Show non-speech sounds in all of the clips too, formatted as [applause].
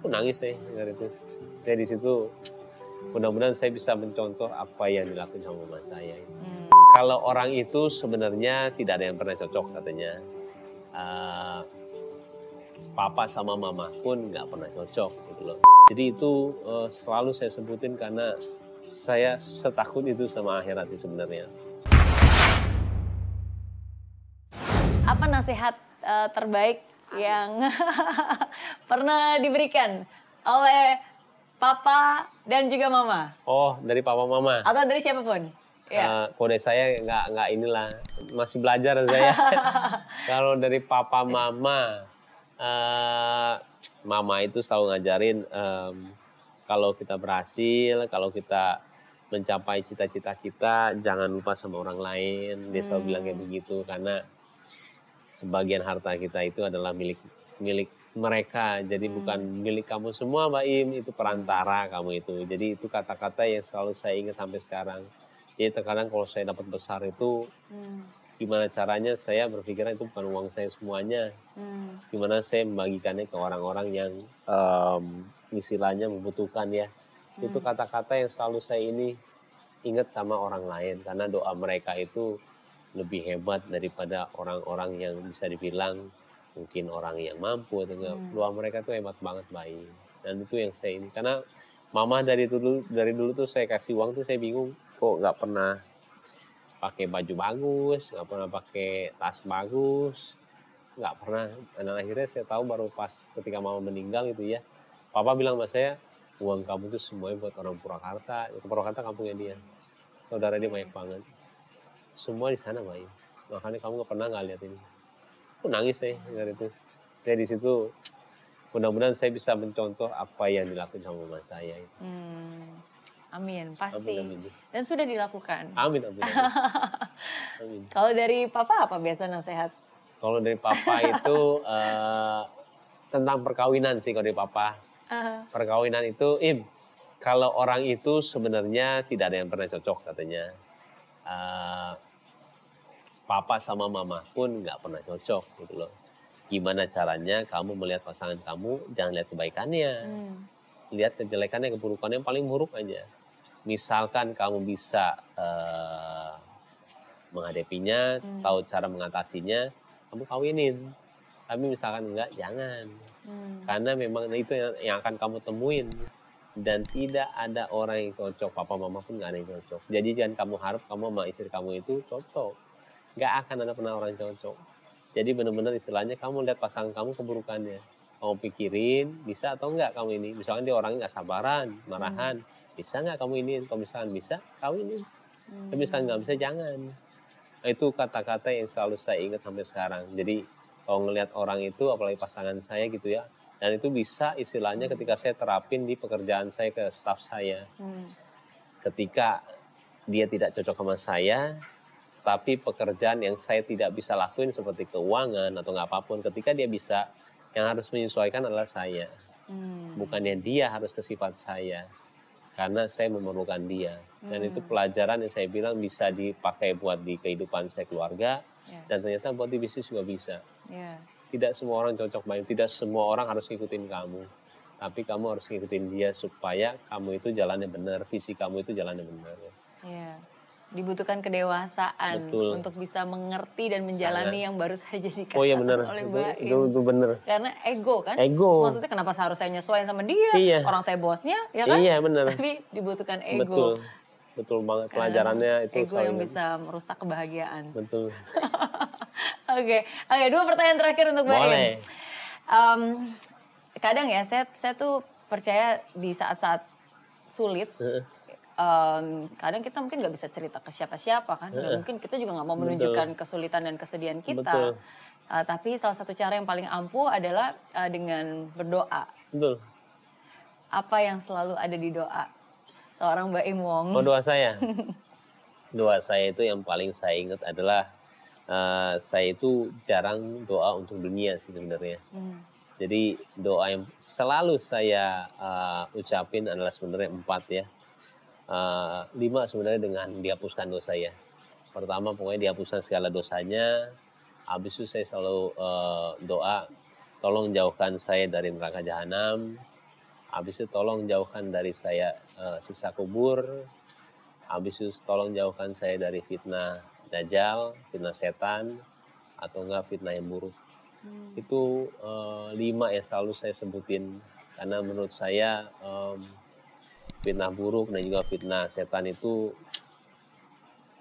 Aku nangis saya dengar itu. Saya di situ mudah-mudahan saya bisa mencontoh apa yang dilakukan sama mama saya. Hmm. Kalau orang itu sebenarnya tidak ada yang pernah cocok katanya. Uh, papa sama mama pun nggak pernah cocok gitu loh. Jadi itu uh, selalu saya sebutin karena saya setakut itu sama akhirat sih sebenarnya. Apa nasihat uh, terbaik yang [laughs] pernah diberikan oleh papa dan juga mama? Oh, dari papa mama. Atau dari siapa pun? Ya. Uh, kode saya nggak nggak inilah masih belajar saya. [laughs] Kalau dari papa mama, uh, mama itu selalu ngajarin um, kalau kita berhasil, kalau kita mencapai cita-cita kita, jangan lupa sama orang lain. Dia selalu bilang kayak begitu karena sebagian harta kita itu adalah milik milik mereka. Jadi hmm. bukan milik kamu semua, Mbak Im, itu perantara kamu itu. Jadi itu kata-kata yang selalu saya ingat sampai sekarang. Jadi terkadang kalau saya dapat besar itu hmm. gimana caranya saya berpikiran itu bukan uang saya semuanya. Hmm. Gimana saya membagikannya ke orang-orang yang um, istilahnya membutuhkan ya. Hmm. Itu kata-kata yang selalu saya ini ingat sama orang lain karena doa mereka itu lebih hebat daripada orang-orang yang bisa dibilang mungkin orang yang mampu atau hmm. doa mereka tuh hebat banget baik dan itu yang saya ini karena mama dari dulu dari dulu tuh saya kasih uang tuh saya bingung kok nggak pernah pakai baju bagus nggak pernah pakai tas bagus nggak pernah. Dan akhirnya saya tahu baru pas ketika mama meninggal itu ya papa bilang sama saya uang kamu tuh semuanya buat orang Purwakarta Purwakarta kampungnya dia. Saudara dia banyak banget semua di sana baik makanya kamu gak pernah nggak lihat ini. Aku nangis saya dengar itu. Saya di situ mudah-mudahan saya bisa mencontoh apa yang dilakukan sama mama saya. Hmm, amin pasti. Amin, amin. dan sudah dilakukan. Amin amin, amin. [laughs] amin. kalau dari papa apa biasa nasihat? Kalau dari papa [laughs] itu uh, tentang perkawinan sih kalau dari papa. Uh. perkawinan itu im kalau orang itu sebenarnya tidak ada yang pernah cocok katanya. Uh, papa sama mama pun nggak pernah cocok gitu loh. Gimana caranya kamu melihat pasangan kamu, jangan lihat kebaikannya. Hmm. Lihat kejelekannya, keburukannya yang paling buruk aja. Misalkan kamu bisa uh, menghadapinya, hmm. tahu cara mengatasinya, kamu kawinin. Tapi misalkan enggak, jangan. Hmm. Karena memang itu yang, akan kamu temuin dan tidak ada orang yang cocok papa mama pun nggak ada yang cocok jadi jangan kamu harap kamu sama istri kamu itu cocok nggak akan ada pernah orang cocok jadi benar-benar istilahnya kamu lihat pasangan kamu keburukannya. Kamu pikirin bisa atau enggak kamu ini? Misalnya dia orangnya nggak sabaran marahan. Hmm. bisa nggak kamu ini? Kalau misalnya bisa kamu ini. Hmm. tapi misalnya nggak bisa jangan. Nah, itu kata-kata yang selalu saya ingat sampai sekarang. Jadi kalau ngelihat orang itu apalagi pasangan saya gitu ya dan itu bisa istilahnya ketika saya terapin di pekerjaan saya ke staff saya. Hmm. ketika dia tidak cocok sama saya tapi pekerjaan yang saya tidak bisa lakuin seperti keuangan atau nggak apa pun ketika dia bisa yang harus menyesuaikan adalah saya hmm. bukannya dia harus ke sifat saya karena saya memerlukan dia dan hmm. itu pelajaran yang saya bilang bisa dipakai buat di kehidupan saya keluarga yeah. dan ternyata buat di bisnis juga bisa yeah. tidak semua orang cocok main tidak semua orang harus ngikutin kamu tapi kamu harus ngikutin dia supaya kamu itu jalannya benar visi kamu itu jalannya benar yeah dibutuhkan kedewasaan Betul. untuk bisa mengerti dan menjalani Sangat. yang baru saja dikatakan oh, iya bener. oleh itu, Mbak itu, itu bener. Karena ego kan? Ego. Maksudnya kenapa seharusnya saya nyesuaiin sama dia? Iya. Orang saya bosnya, ya kan? Iya bener. Tapi dibutuhkan ego. Betul. Betul banget Karena pelajarannya itu. Ego yang bisa merusak kebahagiaan. Betul. [laughs] Oke, oke okay, dua pertanyaan terakhir untuk Mbak Boleh. Um, kadang ya saya saya tuh percaya di saat-saat sulit um, kadang kita mungkin nggak bisa cerita ke siapa-siapa kan. Nggak mungkin kita juga nggak mau menunjukkan Betul. kesulitan dan kesedihan kita. Uh, tapi salah satu cara yang paling ampuh adalah uh, dengan berdoa. Betul. apa yang selalu ada di doa? Seorang Mbak Im Wong. Oh doa saya? [laughs] Doa saya itu yang paling saya ingat adalah uh, saya itu jarang doa untuk dunia sih sebenarnya. Hmm. jadi doa yang selalu saya uh, ucapin adalah sebenarnya empat ya uh, lima sebenarnya dengan dihapuskan dosa ya. Pertama pokoknya dihapuskan segala dosanya. Habis itu saya selalu uh, doa, tolong jauhkan saya dari neraka jahanam. habis itu tolong jauhkan dari saya uh, siksa kubur habis itu tolong jauhkan saya dari fitnah dajjal fitnah setan atau enggak fitnah yang buruk hmm. itu uh, lima yang selalu saya sebutin karena menurut saya um, fitnah buruk dan juga fitnah setan itu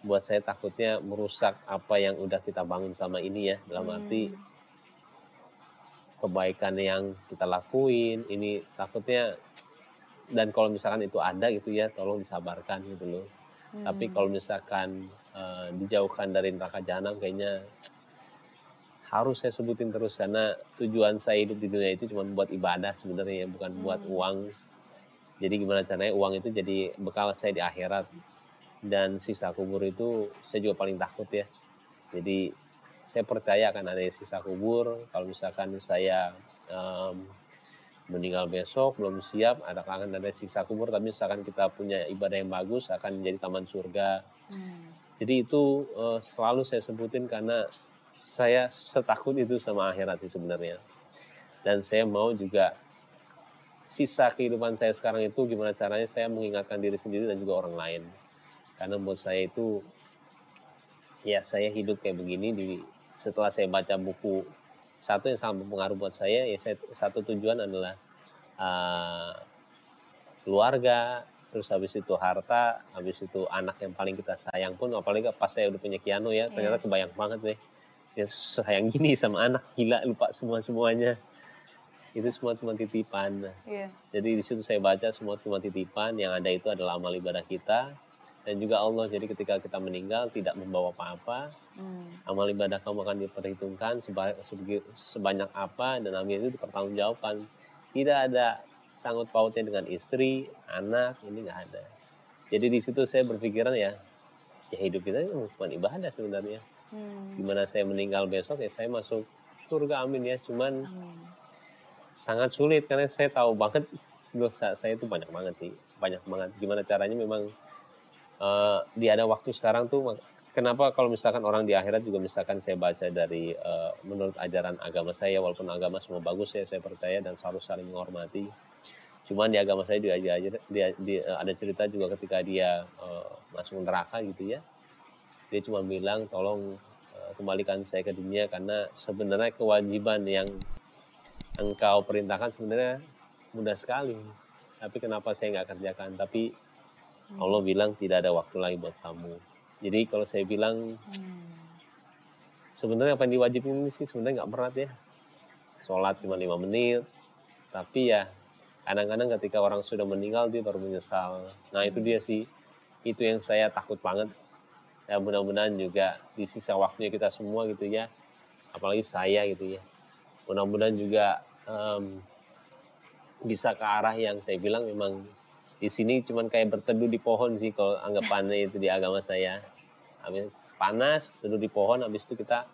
buat saya takutnya merusak apa yang udah kita bangun sama ini ya dalam arti hmm kebaikan yang kita lakuin ini takutnya dan kalau misalkan itu ada gitu ya tolong disabarkan gitu loh hmm. tapi kalau misalkan uh, dijauhkan dari neraka jahanam kayaknya harus saya sebutin terus karena tujuan saya hidup di dunia itu cuma buat ibadah sebenarnya bukan hmm. buat uang jadi gimana caranya uang itu jadi bekal saya di akhirat dan sisa kubur itu saya juga paling takut ya jadi saya percaya akan ada sisa kubur. Kalau misalkan saya um, meninggal besok belum siap, ada akan ada sisa kubur. Tapi misalkan kita punya ibadah yang bagus, akan menjadi taman surga. Hmm. Jadi itu uh, selalu saya sebutin karena saya setakut itu sama akhirat sih sebenarnya. Dan saya mau juga sisa kehidupan saya sekarang itu gimana caranya saya mengingatkan diri sendiri dan juga orang lain. Karena buat saya itu ya saya hidup kayak begini di setelah saya baca buku satu yang sangat berpengaruh buat saya ya saya, satu tujuan adalah uh, keluarga terus habis itu harta habis itu anak yang paling kita sayang pun apalagi pas saya udah punya Kiano ya ternyata iya. kebayang banget deh yang sayang gini sama anak gila lupa semua semuanya itu semua cuma titipan yeah. jadi di situ saya baca semua cuma titipan yang ada itu adalah amal ibadah kita dan juga Allah. Jadi ketika kita meninggal tidak membawa apa-apa, hmm. amal ibadah kamu akan diperhitungkan sebanyak apa dan amin itu dipertanggungjawabkan. Tidak ada sangkut pautnya dengan istri, anak, ini nggak ada. Jadi di situ saya berpikiran ya, ya hidup kita itu bukan ibadah sebenarnya. Hmm. Gimana saya meninggal besok ya saya masuk surga amin ya. Cuman amin. Sangat sulit karena saya tahu banget dosa saya itu banyak banget sih, banyak banget. Gimana caranya memang uh, di ada waktu sekarang tuh kenapa kalau misalkan orang di akhirat juga misalkan saya baca dari uh, menurut ajaran agama saya walaupun agama semua bagus ya saya percaya dan selalu saling menghormati. Cuman di agama saya juga dia, dia, dia ada cerita juga ketika dia uh, masuk neraka gitu ya. Dia cuma bilang tolong kembalikan saya ke dunia karena sebenarnya kewajiban yang engkau perintahkan sebenarnya mudah sekali tapi kenapa saya nggak kerjakan tapi Allah bilang tidak ada waktu lagi buat kamu. Jadi kalau saya bilang hmm. sebenarnya apa yang diwajibkan ini sih sebenarnya nggak berat ya. Sholat cuma lima menit, tapi ya kadang-kadang ketika orang sudah meninggal dia baru menyesal. Nah itu dia sih, itu yang saya takut banget. Ya mudah-mudahan juga di sisa waktunya kita semua gitu ya, apalagi saya gitu ya. Mudah-mudahan juga um, bisa ke arah yang saya bilang memang di sini cuman kayak berteduh di pohon sih kalau anggapannya itu di agama saya. Habis panas, teduh di pohon, habis itu kita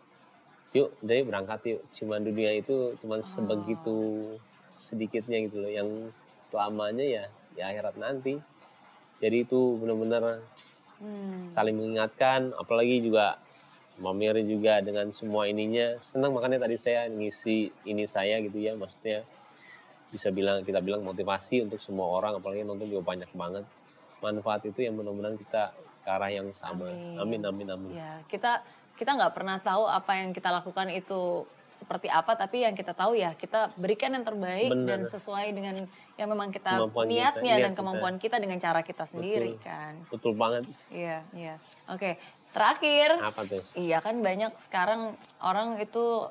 yuk dari berangkat yuk. Cuman dunia itu cuman oh. sebegitu sedikitnya gitu loh yang selamanya ya di akhirat nanti. Jadi itu benar-benar hmm. saling mengingatkan, apalagi juga Mamir juga dengan semua ininya. Senang makanya tadi saya ngisi ini saya gitu ya maksudnya bisa bilang kita bilang motivasi untuk semua orang apalagi nonton juga banyak banget. Manfaat itu yang mudah-mudahan kita ke arah yang sama. Amin. Amin amin, amin. ya kita kita nggak pernah tahu apa yang kita lakukan itu seperti apa tapi yang kita tahu ya kita berikan yang terbaik Bener. dan sesuai dengan yang memang kita kemampuan niatnya kita, dan kemampuan kita. kita dengan cara kita sendiri betul. kan betul banget iya iya oke terakhir apa tuh iya kan banyak sekarang orang itu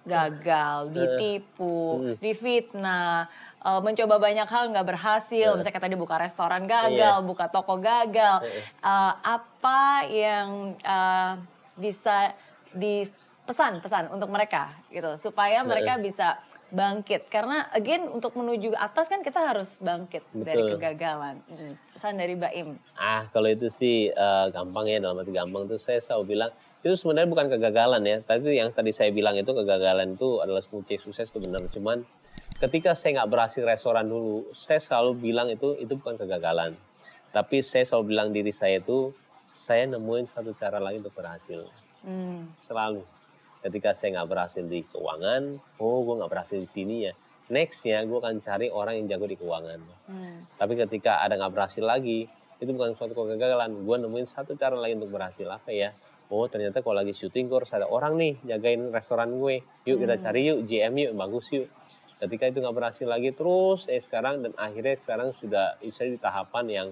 gagal, eh. ditipu, uh, difitnah, uh, mencoba banyak hal nggak berhasil. Uh, Misalnya tadi buka restoran gagal, iya. buka toko gagal. Uh, apa yang uh, bisa dipesan-pesan untuk mereka gitu supaya mereka bisa bangkit karena again untuk menuju atas kan kita harus bangkit Betul. dari kegagalan hmm. pesan dari Baim ah kalau itu sih uh, gampang ya dalam arti gampang tuh saya selalu bilang itu sebenarnya bukan kegagalan ya. Tapi yang tadi saya bilang itu kegagalan itu adalah kunci sukses itu benar. Cuman ketika saya nggak berhasil restoran dulu, saya selalu bilang itu itu bukan kegagalan. Tapi saya selalu bilang diri saya itu saya nemuin satu cara lagi untuk berhasil. Hmm. Selalu. Ketika saya nggak berhasil di keuangan, oh gue nggak berhasil di sini ya. nextnya gue akan cari orang yang jago di keuangan. Hmm. Tapi ketika ada nggak berhasil lagi, itu bukan suatu kegagalan. Gue nemuin satu cara lain untuk berhasil apa ya? Oh ternyata kalau lagi syuting gue harus ada orang nih jagain restoran gue. Yuk kita hmm. cari yuk GM yuk bagus yuk. Ketika itu nggak berhasil lagi terus eh sekarang dan akhirnya sekarang sudah bisa di tahapan yang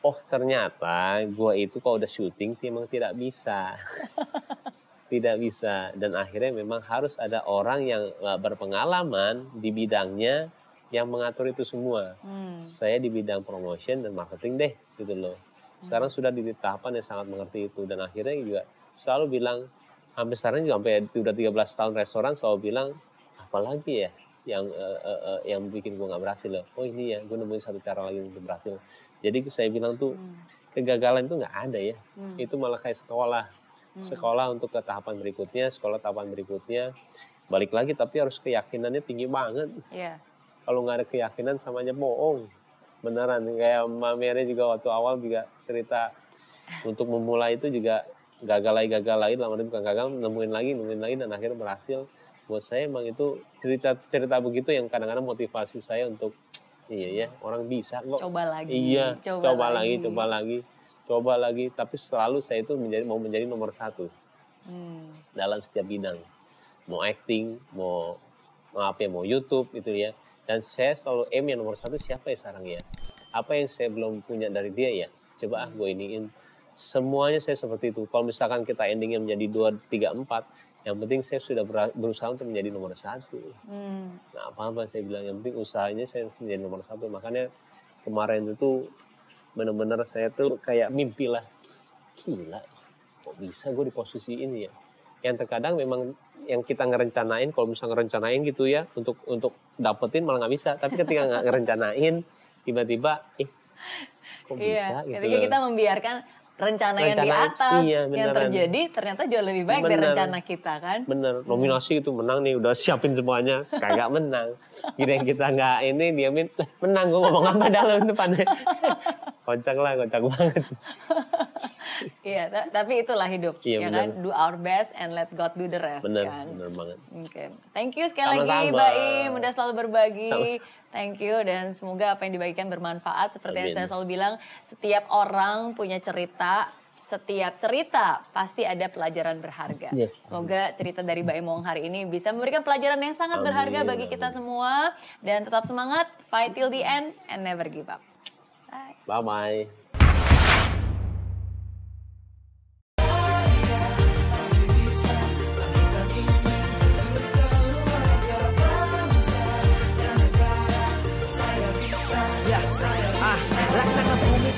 oh ternyata gue itu kalau udah syuting memang tidak bisa. [laughs] tidak bisa dan akhirnya memang harus ada orang yang eh, berpengalaman di bidangnya yang mengatur itu semua. Hmm. Saya di bidang promotion dan marketing deh gitu loh. Sekarang hmm. sudah di tahapan yang sangat mengerti itu dan akhirnya juga selalu bilang hampir sekarang juga sampai udah 13 tahun restoran selalu bilang apalagi ya yang uh, uh, uh, yang bikin gue nggak berhasil loh. Oh ini ya gue nemuin satu cara lagi untuk berhasil. Jadi saya bilang tuh hmm. kegagalan itu nggak ada ya. Hmm. Itu malah kayak sekolah Hmm. Sekolah untuk ke tahapan berikutnya, sekolah tahapan berikutnya. Balik lagi tapi harus keyakinannya tinggi banget. Yeah. Kalau nggak ada keyakinan sama aja bohong. Beneran kayak Mbak Mary juga waktu awal juga cerita untuk memulai itu juga gagal lagi gagal lagi lama bukan gagal nemuin lagi nemuin lagi dan akhirnya berhasil buat saya emang itu cerita cerita begitu yang kadang-kadang motivasi saya untuk iya ya orang bisa kok coba lagi iya coba, coba lagi. lagi coba lagi coba lagi tapi selalu saya itu menjadi mau menjadi nomor satu. Hmm. dalam setiap bidang. Mau acting mau mau apa ya mau YouTube gitu ya. Dan saya selalu aim yang nomor satu siapa ya sekarang ya? Apa yang saya belum punya dari dia ya? Coba ah gue iniin. Semuanya saya seperti itu. Kalau misalkan kita endingnya menjadi dua tiga empat yang penting saya sudah berusaha untuk menjadi nomor satu. Hmm. nah apa apa saya bilang. Yang penting usahanya saya menjadi nomor satu. Makanya kemarin itu bener-bener saya tuh kayak mimpi lah. Gila kok bisa gue di posisi ini ya? Yang terkadang memang yang kita ngerencanain kalau misalnya ngerencanain gitu ya untuk untuk dapetin malah nggak bisa. Tapi ketika nggak ngerencanain tiba-tiba eh kok iya, bisa gitu ketika kita membiarkan rencana, rencana yang di atas. iya, yang terjadi ternyata jauh lebih baik bener, dari rencana kita kan? Bener. Nominasi itu menang nih udah siapin semuanya. Kagak menang. Kira kita nggak ini diamin menang gue ngomong apa dalam depannya? [laughs] Kocak lah kocak banget iya tapi itulah hidup iya, ya bener. kan do our best and let God do the rest bener, kan bener banget oke okay. thank you sekali Sama-sama. lagi Mbak Im udah selalu berbagi Sama-sama. Thank you dan semoga apa yang dibagikan bermanfaat. Seperti Amin. yang saya selalu bilang, setiap orang punya cerita, setiap cerita pasti ada pelajaran berharga. Yes. Semoga cerita dari Mbak Emong hari ini bisa memberikan pelajaran yang sangat Amin. berharga bagi kita semua. Dan tetap semangat, fight till the end, and never give up. Bye. Bye-bye.